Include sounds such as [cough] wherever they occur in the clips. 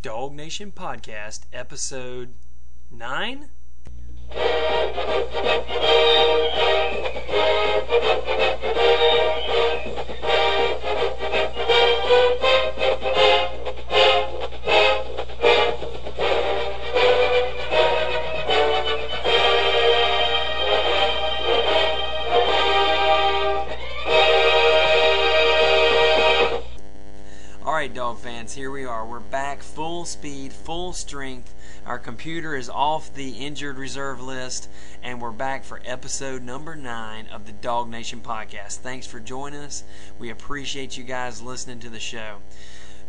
Dog Nation Podcast, episode 9? Fans, here we are. We're back full speed, full strength. Our computer is off the injured reserve list, and we're back for episode number 9 of the Dog Nation podcast. Thanks for joining us. We appreciate you guys listening to the show.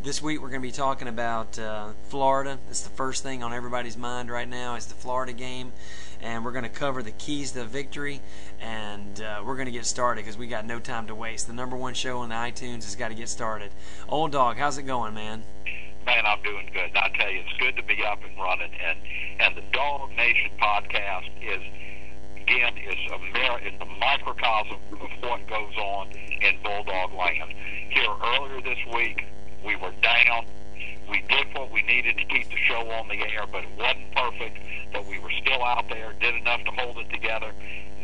This week we're going to be talking about uh, Florida. It's the first thing on everybody's mind right now is the Florida game, and we're going to cover the keys to victory, and uh, we're going to get started because we got no time to waste. The number one show on the iTunes has got to get started. Old dog, how's it going, man? Man, I'm doing good. And I tell you, it's good to be up and running. And and the Dog Nation podcast is again is a mer- it's a microcosm of what goes on in Bulldog Land. Here earlier this week, we were down. We did what we needed to keep the show on the air, but it wasn't perfect. But we were still out there, did enough to hold it together.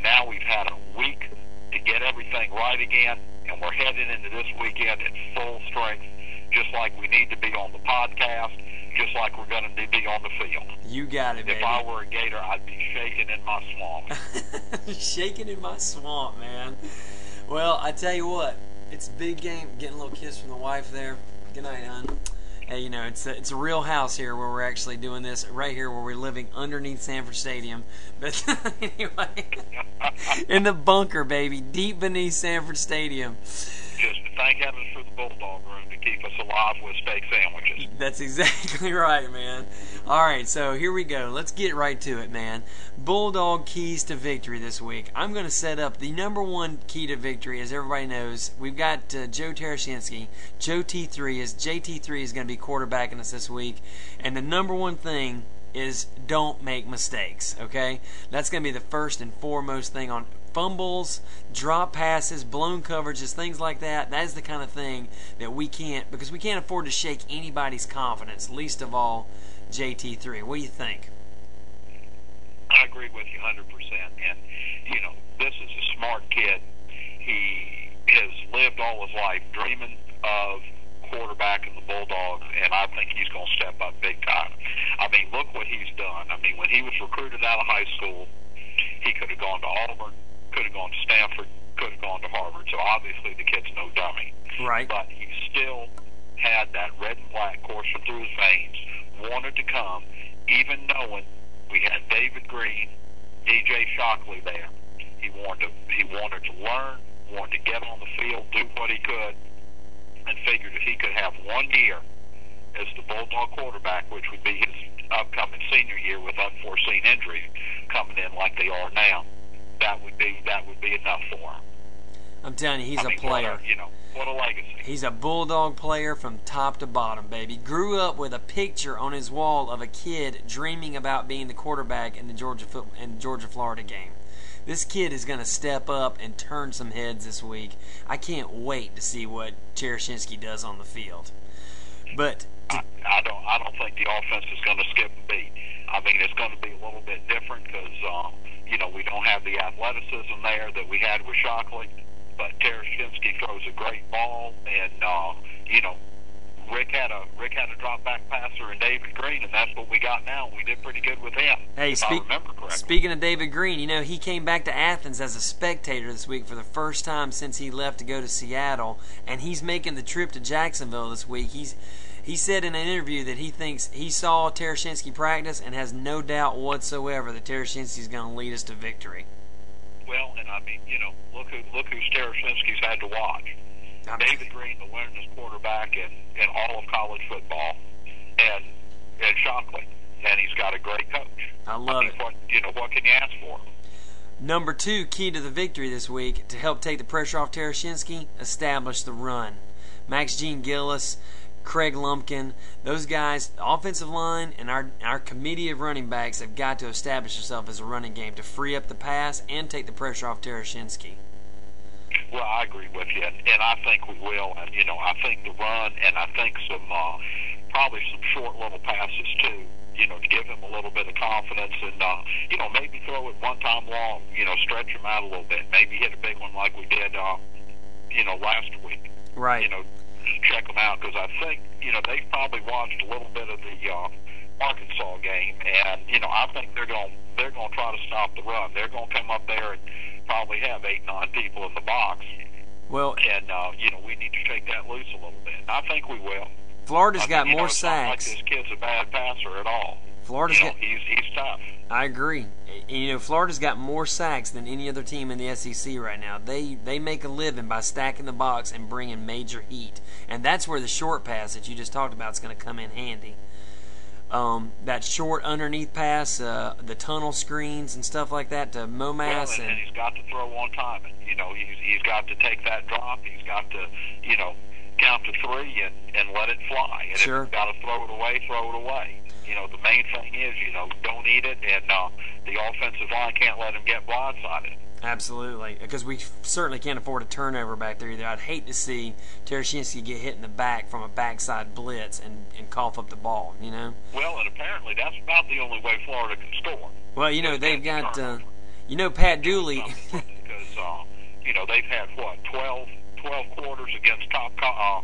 Now we've had a week to get everything right again, and we're headed into this weekend at full strength, just like we need to be on the podcast, just like we're going to be on the field. You got it, baby. If I were a gator, I'd be shaking in my swamp. [laughs] Shaking in my swamp, man. Well, I tell you what, it's a big game. Getting a little kiss from the wife there. Good night, hon. Hey, you know, it's a, it's a real house here where we're actually doing this right here where we're living underneath Sanford Stadium. But [laughs] anyway, [laughs] in the bunker, baby, deep beneath Sanford Stadium. Just thank heavens for the Bulldog room to keep us alive with steak sandwiches. [laughs] That's exactly right, man. All right, so here we go. Let's get right to it, man. Bulldog keys to victory this week. I'm going to set up the number one key to victory, as everybody knows. We've got uh, Joe Tereshinski. Joe T3 is JT3 is going to be quarterbacking us this week, and the number one thing is don't make mistakes. Okay, that's going to be the first and foremost thing on fumbles, drop passes, blown coverages, things like that. That is the kind of thing that we can't because we can't afford to shake anybody's confidence, least of all JT3. What do you think? I agree with you 100%. And, you know, this is a smart kid. He has lived all his life dreaming of quarterback in the Bulldogs, and I think he's going to step up big time. I mean, look what he's done. I mean, when he was recruited out of high school, he could have gone to Auburn, could have gone to Stanford, could have gone to Harvard. So obviously the kid's no dummy. Right. But he still had that red and black coursing through his veins, wanted to come, even knowing we had David Greene, DJ Shockley there. He wanted to he wanted to learn, wanted to get on the field, do what he could, and figured if he could have one year as the Bulldog quarterback, which would be his upcoming senior year with unforeseen injuries coming in like they are now, that would be that would be enough for him. I'm telling you, he's I a mean, player. A, you know, what a legacy. He's a bulldog player from top to bottom, baby. Grew up with a picture on his wall of a kid dreaming about being the quarterback in the Georgia foot in Georgia Florida game. This kid is going to step up and turn some heads this week. I can't wait to see what Tereshinski does on the field. But I, I don't I don't think the offense is going to skip a beat. I mean, it's going to be a little bit different because um, you know we don't have the athleticism there that we had with Shockley, but Tereshinski throws a great ball, and uh, you know Richt had a Richt had a drop back passer and David Greene, and that's what we got now. We did pretty good with him. Hey, speak, remember correctly. speaking of David Greene, you know, he came back to Athens as a spectator this week for the first time since he left to go to Seattle, and he's making the trip to Jacksonville this week. He's he said in an interview that he thinks he saw Tereshinski practice and has no doubt whatsoever that Tereshinski's going to lead us to victory. Well, and I mean, you know, look who look who Tereshinski's had to watch. David Greene, the winningest quarterback in, in all of college football, and and Shockley, and he's got a great coach. I love mean, it. What you know, what can you ask for? Number two, key to the victory this week to help take the pressure off Tereshinski, establish the run. Max Gene Gillis, Kregg Lumpkin, those guys, offensive line, and our our committee of running backs have got to establish themselves as a running game to free up the pass and take the pressure off Tereshinski. Well, I agree with you, and, and I think we will. And you know, I think the run, and I think some uh, probably some short little passes too. You know, to give him a little bit of confidence, and uh, you know, maybe throw it one time long. You know, stretch him out a little bit. Maybe hit a big one like we did. Uh, you know, last week. Right. You know, check them out because I think you know they've probably watched a little bit of the uh, Arkansas game, and you know I think they're going they're going to try to stop the run. They're going to come up there and probably have eight nine people in the box. Well, and uh, you know we need to shake that loose a little bit. And I think we will. Florida's I mean, got more know, not like sacks. this kid's a bad passer at all. Florida's You know, got. he's he's tough. I agree. You know, Florida's got more sacks than any other team in the SEC right now. They they make a living by stacking the box and bringing major heat, and that's where the short pass that you just talked about is going to come in handy. Um, that short underneath pass, uh, the tunnel screens and stuff like that to Well, Momass, and, and and he's got to throw on time. And, you know, he's he's got to take that drop. He's got to, you know, count to three and and let it fly. And Sure. if he's got to throw it away, throw it away. You know, the main thing is, you know, don't eat it, and uh, the offensive line can't let him get blindsided. Absolutely, because we certainly can't afford a turnover back there either. I'd hate to see Tereshinski get hit in the back from a backside blitz and and cough up the ball. You know. Well, and apparently that's about the only way Florida can score. Well, you know they've got, uh, you know, Pat Dooley. because uh, you know they've had what 12, 12 quarters against top uh,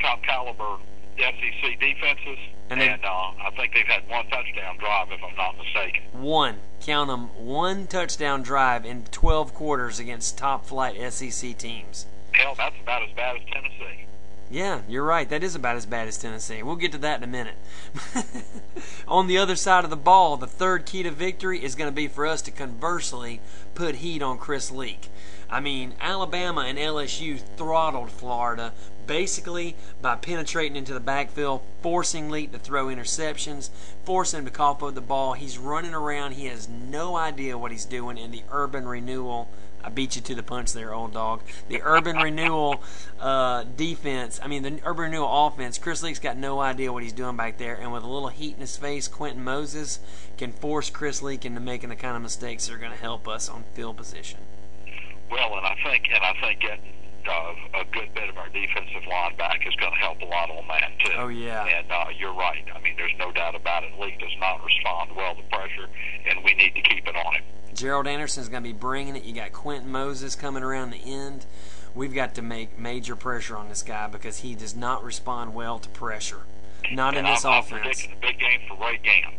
top caliber SEC defenses, And and, uh, I think they've had one touchdown drive, if I'm not mistaken. One, count them, one touchdown drive in 12 quarters against top flight SEC teams. Hell, that's about as bad as Tennessee. Yeah, you're right. That is about as bad as Tennessee. We'll get to that in a minute. [laughs] On the other side of the ball, the third key to victory is going to be for us to conversely put heat on Chris Leak. I mean, Alabama and LSU throttled Florida basically by penetrating into the backfield, forcing Leak to throw interceptions, forcing him to cough up the ball. He's running around. He has no idea what he's doing in the urban renewal I beat you to the punch there, old dog. The urban [laughs] renewal uh, defense, I mean, the urban renewal offense, Chris Leak's got no idea what he's doing back there. And with a little heat in his face, Quentin Moses can force Chris Leak into making the kind of mistakes that are going to help us on field position. Well, and I think and I think getting uh, a good bit of our defensive line back is going to help a lot on that too. Oh, yeah. And uh, you're right. I mean, there's no doubt about it. Lee does not respond well to pressure, and we need to keep it on him. Gerald Anderson's going to be bringing it. You got Quentin Moses coming around the end. We've got to make major pressure on this guy because he does not respond well to pressure. Not in this I'm, I'm offense. predicting a big game for Ray Gant.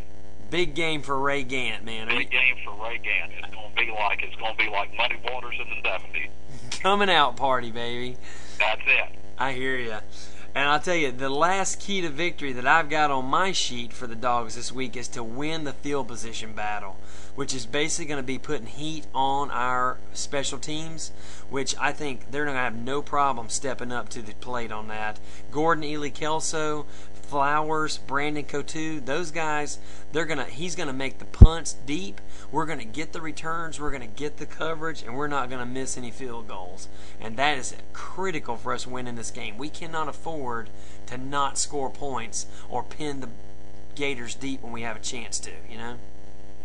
Big game for Ray Gant, man. Big game for Ray Gant. It's going to be like it's going to be like Muddy Waters in the '70s. Coming out party, baby. That's it. I hear you. And I'll tell you, the last key to victory that I've got on my sheet for the Dogs this week is to win the field position battle, which is basically going to be putting heat on our special teams, which I think they're going to have no problem stepping up to the plate on that. Gordon Ely Kelso, Flowers, Brandon Coutu, those guys, they're gonna he's gonna make the punts deep. We're gonna get the returns, we're gonna get the coverage, and we're not gonna miss any field goals. And that is critical for us winning this game. We cannot afford to not score points or pin the Gators deep when we have a chance to, you know?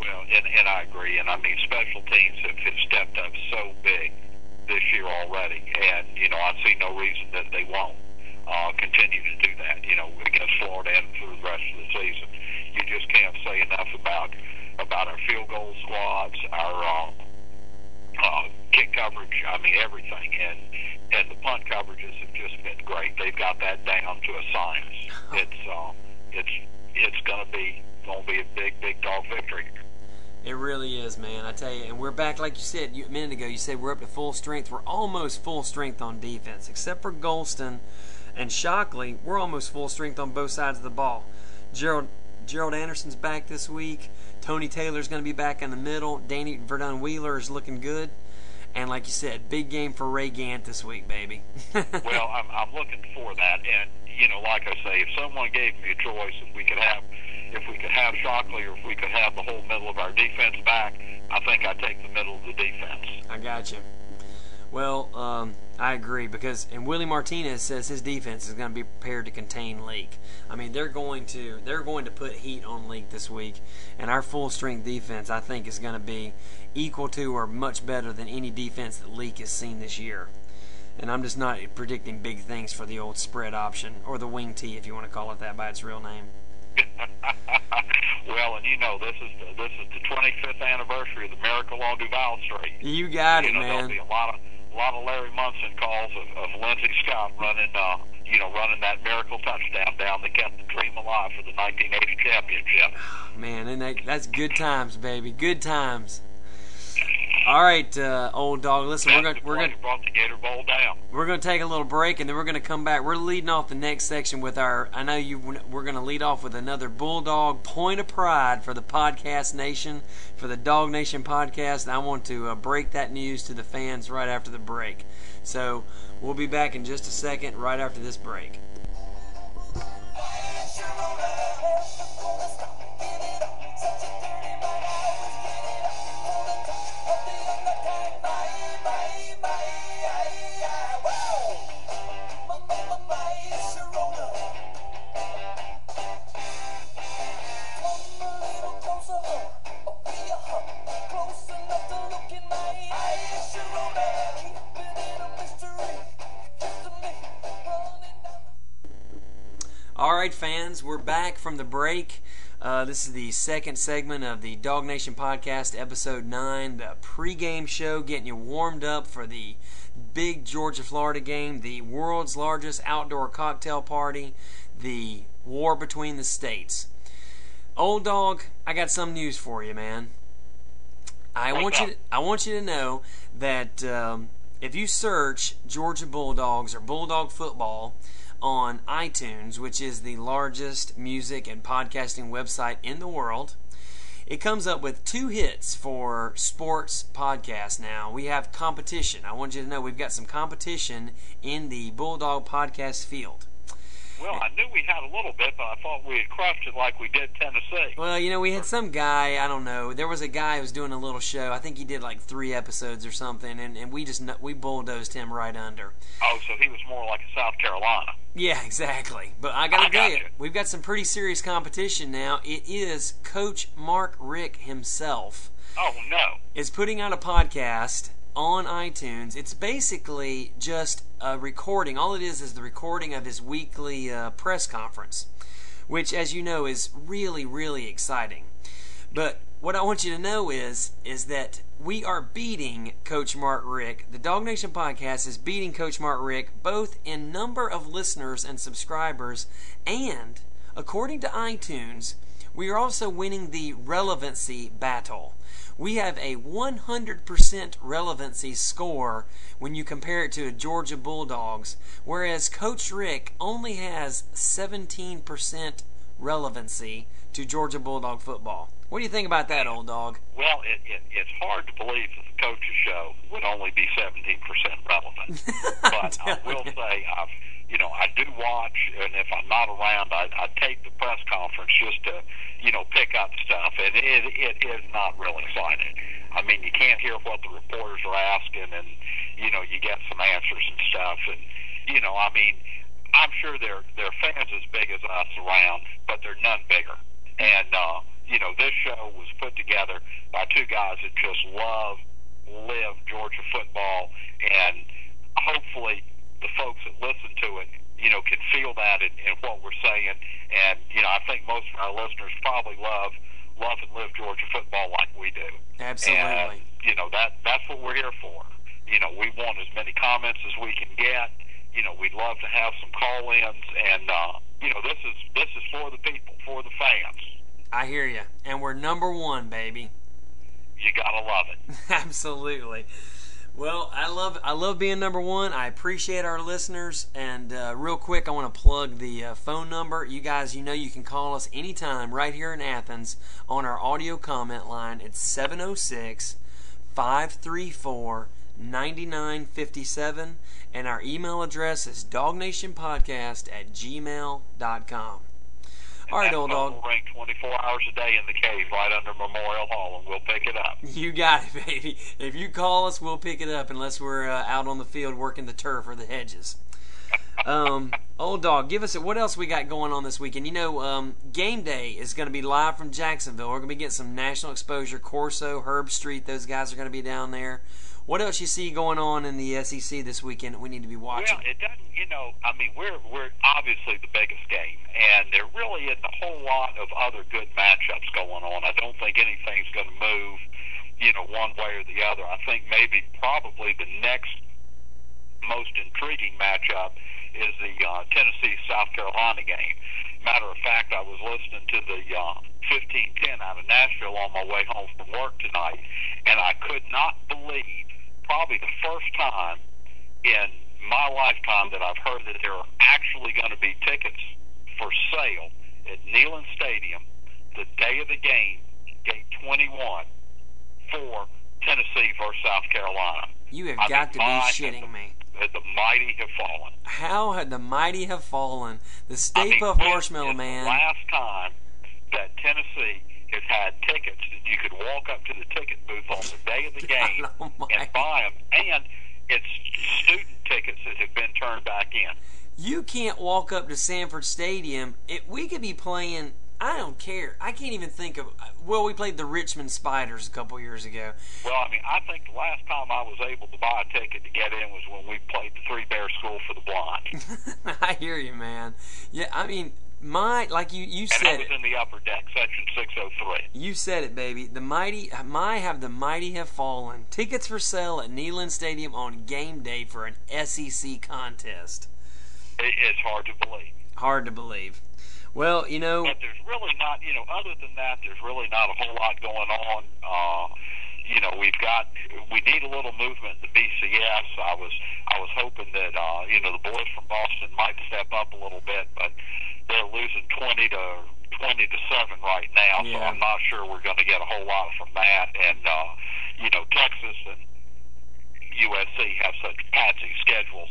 Well, and, and I agree. And I mean, special teams have, have stepped up so big this year already, and you know, I see no reason that they won't uh, continue to do that. You know, against Florida and through the rest of the season, you just can't say enough about about our field goal squads, our uh, uh, kick coverage. I mean, everything, and and the punt coverages have just been great. They've got that down to a science. It's uh, it's it's going to be going to be a big big dog victory. It really is, man. I tell you, and we're back, like you said you, a minute ago. You said we're up to full strength. We're almost full strength on defense, except for Golston and Shockley. We're almost full strength on both sides of the ball. Gerald Gerald Anderson's back this week. Tony Taylor's going to be back in the middle. Danny Verdun Wheeler is looking good. And like you said, big game for Ray Gant this week, baby. [laughs] well, I'm, I'm looking for that, and you know, like I say, if someone gave me a choice, if we could have, if we could have Shockley, or if we could have the whole middle of our defense back, I think I'd take the middle of the defense. I got you. Well, um, I agree because and Willie Martinez says his defense is going to be prepared to contain Leak. I mean, they're going to they're going to put heat on Leak this week, and our full strength defense I think is going to be equal to or much better than any defense that Leak has seen this year. and I'm just not predicting big things for the old spread option or the wing tee, if you want to call it that by its real name. [laughs] well, and you know this is the, this is the 25th anniversary of the Miracle on Duval Street. You got you it, know, man. There'll be a lot of a lot of Larry Munson calls of, of Lindsay Scott running, uh, you know, running that miracle touchdown down that kept the dream alive for the 1980 championship. Man, and that, that's good times, baby. Good times. All right, uh, old dog. Listen, we're gonna we're gonna brought the Gator Bowl down. we're gonna take a little break, and then we're gonna come back. We're leading off the next section with our. I know you. We're gonna lead off with another bulldog point of pride for the podcast nation, for the Dog Nation podcast. And I want to uh, break that news to the fans right after the break. So we'll be back in just a second, right after this break. Right, fans, we're back from the break. Uh, this is the second segment of the Dog Nation podcast, episode 9, the pregame show, getting you warmed up for the big Georgia Florida game, the world's largest outdoor cocktail party, the war between the states. Old dog, I got some news for you, man. I want you. To, I want you to know that um, if you search Georgia Bulldogs or Bulldog football on iTunes, which is the largest music and podcasting website in the world, it comes up with two hits for sports podcasts. Now we have competition. I want you to know we've got some competition in the Bulldog podcast field. Well, I knew we had a little bit, but I thought we had crushed it like we did Tennessee. Well, you know, we had some guy, I don't know, there was a guy who was doing a little show. I think he did like three episodes or something, and, and we just, we bulldozed him right under. Oh, so he was more like a South Carolina. Yeah, exactly. But I got I to tell you, we've got some pretty serious competition now. It is Coach Mark Richt himself Oh no. is putting out a podcast on iTunes. It's basically just a recording. All it is is the recording of his weekly uh, press conference, which, as you know, is really, really exciting. But what I want you to know is is that we are beating Coach Mark Richt. The Dog Nation podcast is beating Coach Mark Richt both in number of listeners and subscribers and according to iTunes, we are also winning the relevancy battle. We have a 100% relevancy score when you compare it to a Georgia Bulldogs, whereas Coach Richt only has 17% relevancy to Georgia Bulldog football. What do you think about that, old dog? Well, it, it, it's hard to believe that the coach's show would only be 17% relevant. [laughs] but I will say, I've, you know, I do watch, and if I'm not around, I, I take the press conference just to, you know, pick up stuff, and it, it is not real exciting. I mean, you can't hear what the reporters are asking, and you know, you get some answers and stuff, and you know, I mean, I'm sure there there are fans as big as us around, but they're none bigger. And uh, you know, this show was put together by two guys that just love, live Georgia football, and hopefully the folks that listen to it, you know, can feel that in, in what we're saying. And you know, I think most of our listeners probably love love and live Georgia football like we do. Absolutely. And you know that that's what we're here for. You know, we want as many comments as we can get. You know, we'd love to have some call-ins, and uh, you know, this is this is for the people, for the fans. I hear you. And we're number one, baby. You gotta love it. [laughs] Absolutely. Well, I love I love being number one. I appreciate our listeners. And uh, real quick, I want to plug the uh, phone number. You guys, you know, you can call us anytime right here in Athens on our audio comment line. It's 706 534 9957. And our email address is dognationpodcast at gmail.com. And All right, that old phone dog. will ring 24 hours a day in the cave right under Memorial Hall, and we'll pick it up. You got it, [laughs] baby. If you call us, we'll pick it up unless we're uh, out on the field working the turf or the hedges. Um, [laughs] old dog, give us a, what else we got going on this weekend. You know, um, game day is going to be live from Jacksonville. We're going to be getting some national exposure. Corso, Herbstreit, those guys are going to be down there. What else you see going on in the SEC this weekend that we need to be watching? Well, it doesn't. You know, I mean, we're we're obviously the biggest game, and there really isn't a whole lot of other good matchups going on. I don't think anything's going to move, you know, one way or the other. I think maybe probably the next most intriguing matchup is the uh, Tennessee South Carolina game. Matter of fact, I was listening to the uh, 1510 out of Nashville on my way home from work tonight, and I could not believe probably the first time in my lifetime that I've heard that there are actually going to be tickets for sale at Neyland Stadium the day of the game, gate 21, for Tennessee versus South Carolina. You have I got to be shitting me. That the mighty have fallen. How had the mighty have fallen? The I Stay mean, when Marshmallow Man. Last time that Tennessee has had tickets that you could walk up to the ticket booth on the day of the [laughs] game Oh, and buy them, and it's student tickets that have been turned back in. You can't walk up to Sanford Stadium. It, we could be playing. I don't care. I can't even think of. Well, we played the Richmond Spiders a couple years ago. Well, I mean, I think the last time I was able to buy a ticket to get in was when we played the Three Bear School for the Blind, [laughs] I hear you, man. Yeah, I mean, my like you you and said that it. was in the upper deck, section 603. You said it, baby. The mighty, my have the mighty have fallen. Tickets for sale at Neyland Stadium on game day for an SEC contest. It, it's hard to believe. Hard to believe. Well, you know, But there's really not, you know, other than that, there's really not a whole lot going on. Uh, you know, we've got, we need a little movement in the BCS. I was, I was hoping that, uh, you know, the boys from Boston might step up a little bit, but they're losing 20 to 20 to 7 right now, so I'm not sure we're going to get a whole lot from that. And, uh, you know, Texas and USC have such patsy schedules.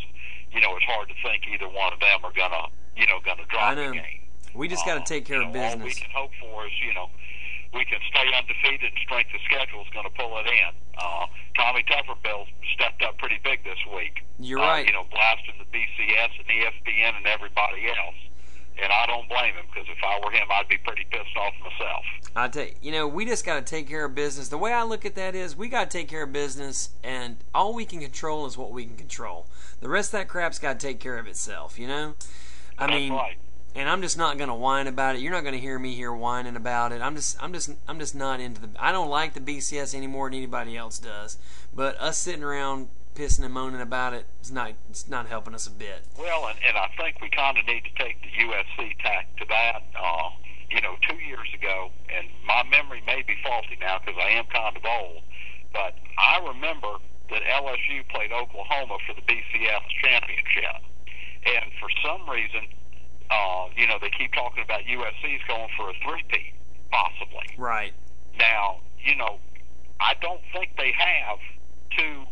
You know, it's hard to think either one of them are going to, you know, going to I drop know. the game. we just got to Uh, take care you of know, All we can hope for is, you know, we can stay undefeated and strength of schedule is going to pull it in. Uh, Tommy Tuberville stepped up pretty big this week. You're uh, right. You know, blasting the BCS and ESPN and everybody else. And I don't blame him because if I were him, I'd be pretty pissed off myself. I tell you, you know, we just got to take care of business. The way I look at that is, we got to take care of business, and all we can control is what we can control. The rest of that crap's got to take care of itself. You know, I That's mean, right. And I'm just not going to whine about it. You're not going to hear me here whining about it. I'm just, I'm just, I'm just not into the. I don't like the BCS any more than anybody else does. But us sitting around pissing and moaning about it's not, it's not helping us a bit. Well, and, and I think we kind of need to take the USC tack to that. Uh, you know, two years ago, and my memory may be faulty now because I am kind of old, but I remember that LSU played Oklahoma for the BCS championship, and for some reason, uh, you know, they keep talking about USC's going for a three-peat, possibly. Right. Now, you know, I don't think they have two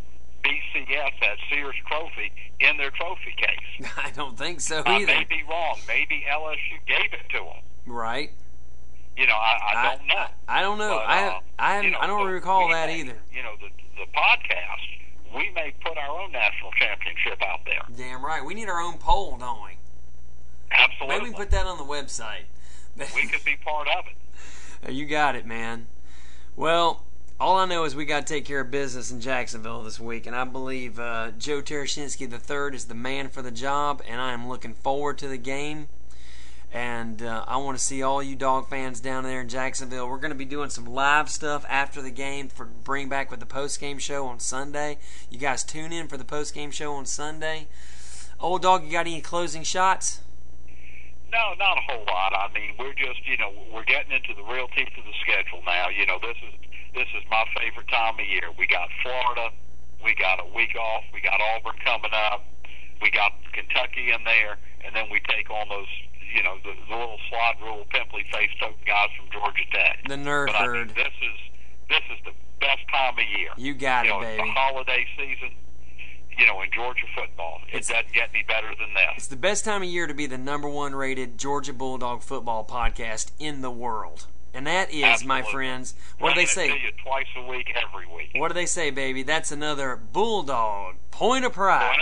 BCS at Sears Trophy in their trophy case. [laughs] I don't think so I either. may be wrong. Maybe LSU gave it to them. Right. You know, I, I don't know. I, I don't know. But, I uh, I, you know, I don't recall that may- either. You know, the the podcast, we may put our own national championship out there. Damn right. We need our own poll, don't we? Absolutely. Maybe we put that on the website. we could be part of it. [laughs] you got it, man. Well, all I know is we got to take care of business in Jacksonville this week, and I believe uh, Joe Tereshinski III is the man for the job, and I am looking forward to the game. And uh, I want to see all you dog fans down there in Jacksonville. We're going to be doing some live stuff after the game for bring back with the post game show on Sunday. You guys tune in for the post game show on Sunday. Old dog, you got any closing shots? No, not a whole lot. I mean, we're just, you know, we're getting into the real teeth of the schedule now. You know, this is this is my favorite time of year. We got Florida, we got a week off, we got Auburn coming up, we got Kentucky in there, and then we take on those, you know, the, the little slide rule, pimply faced guys from Georgia Tech. The nerd But I mean, this is this is the best time of year. You got you it, know, it's baby. the holiday season. You know, in Georgia football, it It's- doesn't get any better than that. It's the best time of year to be the number one rated Georgia Bulldog football podcast in the world. And that is, my friends, what do they say? Twice a week, every week. What do they say, baby? That's another bulldog point of pride.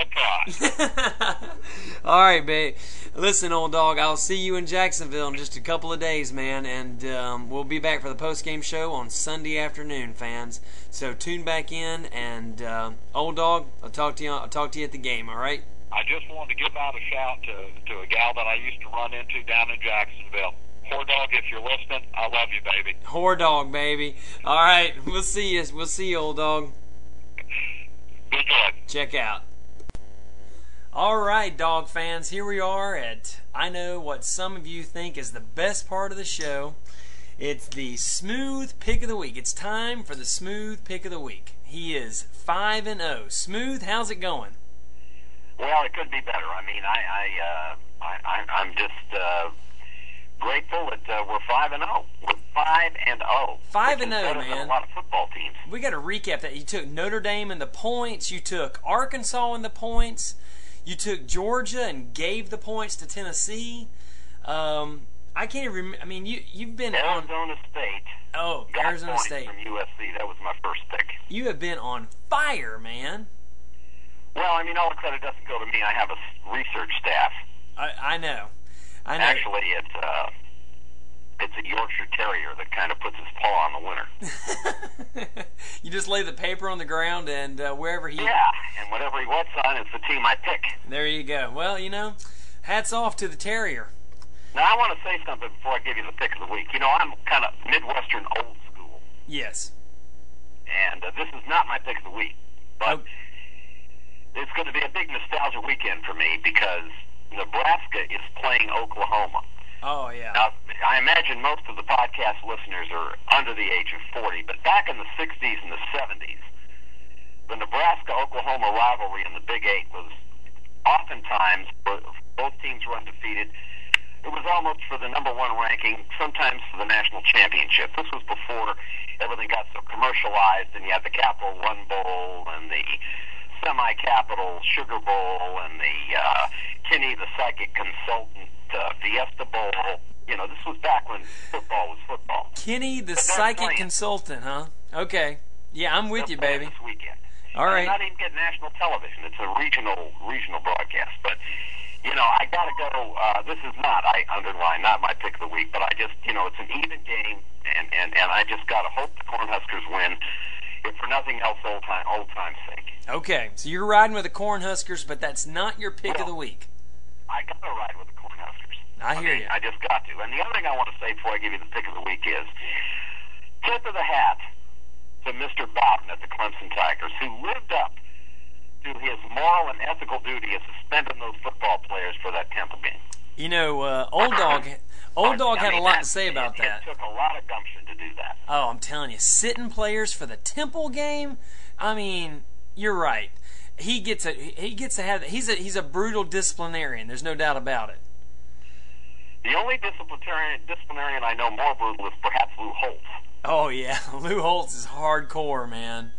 Point of pride. [laughs] All right, babe. Listen, old dog, I'll see you in Jacksonville in just a couple of days, man, and um, we'll be back for the post game show on Sunday afternoon, fans. So tune back in, and uh, old dog, I'll talk to you. I'll talk to you at the game. All right. I just wanted to give out a shout to, to a gal that I used to run into down in Jacksonville. Poor dog, if you're listening, I love you, baby. Whore dog, baby. All right, we'll see you. We'll see you, old dog. Be good. check out. All right, dog fans, here we are at I know what some of you think is the best part of the show. It's the smooth pick of the week. It's time for the smooth pick of the week. He is 5 and 0. Smooth, how's it going? Well, it could be better. I mean, I, I, uh, I, I I'm just uh, grateful that uh, we're five and zero. We're five and zero. Five and is oh, man. A lot of football teams. We got to recap that. You took Notre Dame in the points, you took Arkansas in the points, you took Georgia and gave the points to Tennessee. Um, I can't even remember. I mean, you you've been on Arizona State Oh, got Arizona State. from USC. That was my first pick. You have been on fire, man. Well, I mean, all the credit doesn't go to me. I have a research staff. I, I know. I know. Actually, it's uh, it's a Yorkshire Terrier that kind of puts his paw on the winner. [laughs] you just lay the paper on the ground and uh, wherever he. Yeah, and whatever he wets on, it's the team I pick. There you go. Well, you know, hats off to the terrier. Now, I want to say something before I give you the pick of the week. You know, I'm kind of Midwestern old school. Yes. and uh, this is not my pick of the week, but Oh. it's going to be a big nostalgia weekend for me because Nebraska is playing Oklahoma. Oh yeah. Now, I imagine most of the podcast listeners are under the age of 40, but back in the 60s and the 70s, the Nebraska-Oklahoma rivalry in the Big Eight was oftentimes, both teams were undefeated, it was almost for the number one ranking, sometimes for the national championship. This was before everything got so commercialized, and you had the Capital One Bowl and the semi-capital Sugar Bowl and the uh, Kinney the Psychic Consultant uh, Fiesta Bowl. You know, this was back when football was football. Kenny, the psychic playing. consultant, huh? Okay. Yeah, I'm with They're you, baby. This weekend. All right. Not even get national television. It's a regional regional broadcast. But you know, I gotta go. Uh, this is not. I underline not my pick of the week, but I just you know it's an even game, and and and I just gotta hope the Cornhuskers win. If for nothing else, old time old time's sake. Okay, so you're riding with the Cornhuskers, but that's not your pick of the week. I gotta ride with the Cornhuskers. I hear mean, you. I just got to. And the other thing I want to say before I give you the pick of the week is tip of the hat to Mr. Bowden at the Clemson Tigers, who lived up to his moral and ethical duty of suspending those football players for that Temple game. You know, uh, old dog, old dog I had a lot that- to say about it, that. It took a lot of gumption to do that. Oh, I'm telling you, sitting players for the Temple game. I mean, you're right. He gets a he gets to have he's a he's a brutal disciplinarian. There's no doubt about it. The only disciplinarian, disciplinarian I know more brutal is perhaps Lou Holtz. Oh yeah, [laughs] Lou Holtz is hardcore, man.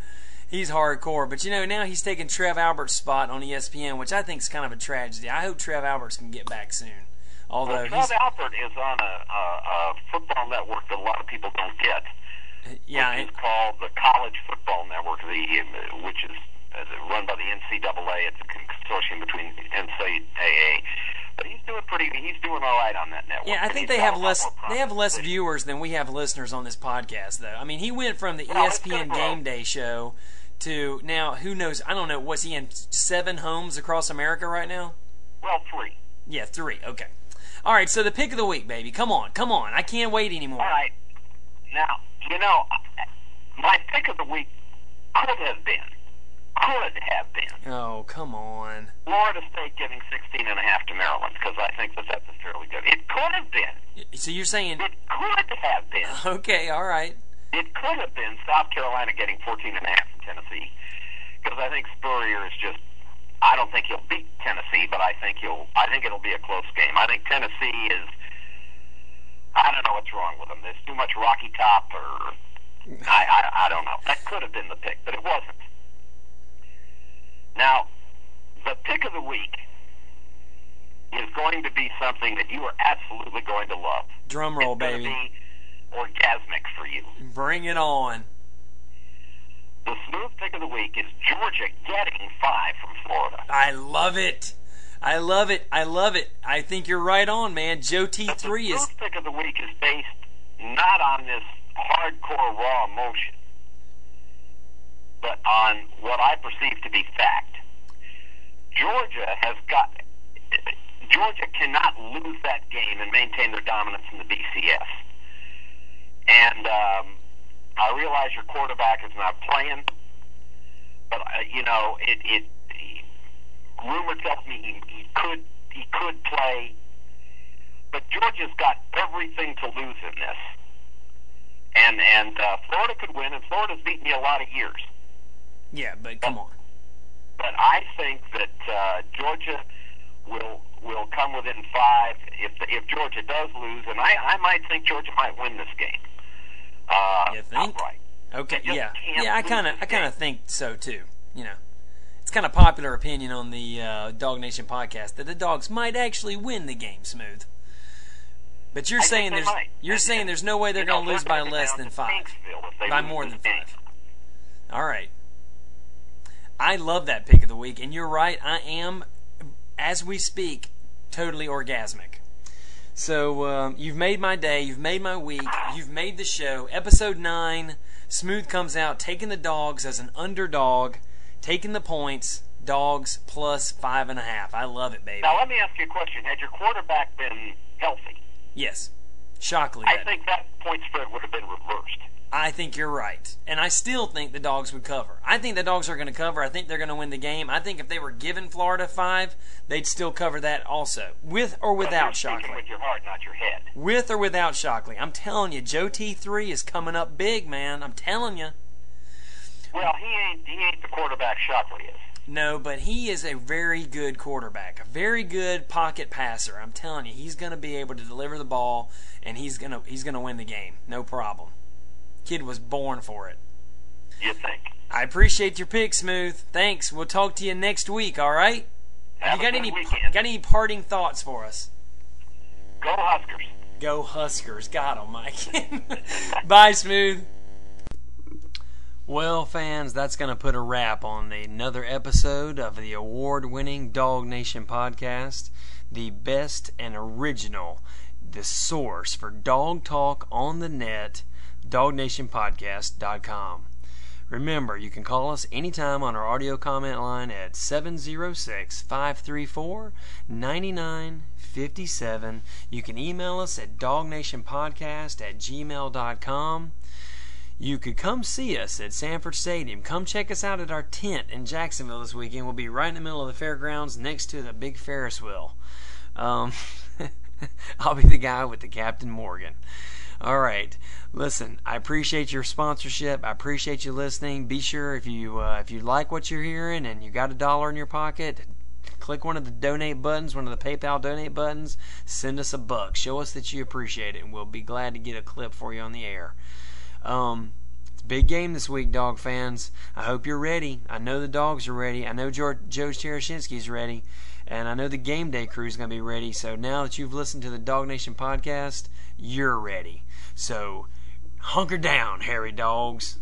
He's hardcore, but you know now he's taking Trev Alberts' spot on ESPN, which I think is kind of a tragedy. I hope Trev Alberts can get back soon. Although Well, Albert is on a, a, a football network that a lot of people don't get. yeah, which is called the College Football Network, the which is run by the NCAA. It's a consortium between NCAA. But he's doing pretty. He's doing all right on that network. yeah. I think they have less they have less viewers than we have listeners on this podcast, though. I mean, he went from the Well, ESPN. Game Day show to now who knows? I don't know. Was he in seven homes across America right now? Well, three. Yeah, three. Okay. All right. So the pick of the week, baby. Come on, come on. I can't wait anymore. All right. Now, you know, my pick of the week could have been, could have been Oh, come on. Florida State giving 16 and a half to Maryland because I think that that's a fairly good. It could have been. So you're saying It could have been. [laughs] okay? All right. It could have been South Carolina getting 14 and a half from Tennessee because I think Spurrier is just. I don't think he'll beat Tennessee, but I think he'll. I think it'll be a close game. I think Tennessee is. I don't know what's wrong with them. There's too much Rocky Top, or I, I, I don't know. That could have been the pick, but it wasn't. Now, the pick of the week is going to be something that you are absolutely going to love. Drum roll, It's baby. be orgasmic for you. Bring it on. The smooth pick of the week is Georgia getting five from Florida. I love it. I love it. I love it. I think you're right on, man. Joe T3 The is. smooth pick of the week is based not on this hardcore raw emotion, but on what I perceive to be fact. Georgia has got. Georgia cannot lose that game and maintain their dominance in the BCS. And um, I realize your quarterback is not playing, but uh, you know it. it he, rumor tells me he, he could he could play, but Georgia's got everything to lose in this. And and uh, Florida could win, and Florida's beaten you a lot of years. Yeah, but come on. But I think that uh, Georgia will will come within five if if Georgia does lose, and I I might think Georgia might win this game. Uh, You think? outright. Okay, yeah, yeah. I kind of, I kind of think so too. You know, it's kind of popular opinion on the uh, Dog Nation podcast that the dogs might actually win the game smooth. But you're I saying there's, might. you're saying there's no way they're going to lose by less than five, Shanksville if they by more than game. five. All right. I love that pick of the week, and you're right. I am, as we speak, totally orgasmic. So um, you've made my day. You've made my week. You've made the show. Episode nine. Smooth comes out taking the dogs as an underdog, taking the points. Dogs plus five and a half. I love it, baby. Now let me ask you a question: Had your quarterback been healthy, Yes. Shockley. I think that point spread would have been reversed. I think you're right. And I still think the dogs would cover. I think the dogs are going to cover. I think they're going to win the game. I think if they were given Florida five, they'd still cover that also. With or without Shockley. with your heart, not your head. With or without Shockley. I'm telling you, Joe T3 is coming up big, man. I'm telling you. Well, he ain't he ain't the quarterback Shockley is. No, but he is a very good quarterback, a very good pocket passer. I'm telling you, he's going to be able to deliver the ball, and he's going to he's going to win the game, no problem. Kid was born for it. You think? I appreciate your pick, Smooth. Thanks. We'll talk to you next week. All right? Have you got any weekend. got any parting thoughts for us? Go Huskers. Go Huskers. Got 'em, Mike. [laughs] Bye, Smooth. Well, fans, that's going to put a wrap on another episode of the award winning Dog Nation podcast, the best and original, the source for dog talk on the net, dognationpodcast.com. Remember, you can call us anytime on our audio comment line at 706 534 9957. You can email us at dognationpodcast at gmail.com. You could come see us at Sanford Stadium. Come check us out at our tent in Jacksonville this weekend. We'll be right in the middle of the fairgrounds next to the big Ferris wheel. Um, [laughs] I'll be the guy with the Captain Morgan. All right. Listen, I appreciate your sponsorship. I appreciate you listening. Be sure if you uh, if you like what you're hearing and you got a dollar in your pocket, click one of the donate buttons, one of the PayPal donate buttons. Send us a buck. Show us that you appreciate it, and we'll be glad to get a clip for you on the air. Um, it's a big game this week, dog fans. I hope you're ready. I know the dogs are ready. I know George, Joe Tereshinski's ready. And I know the game day crew is going to be ready. So now that you've listened to the Dog Nation podcast, you're ready. So hunker down, hairy dogs.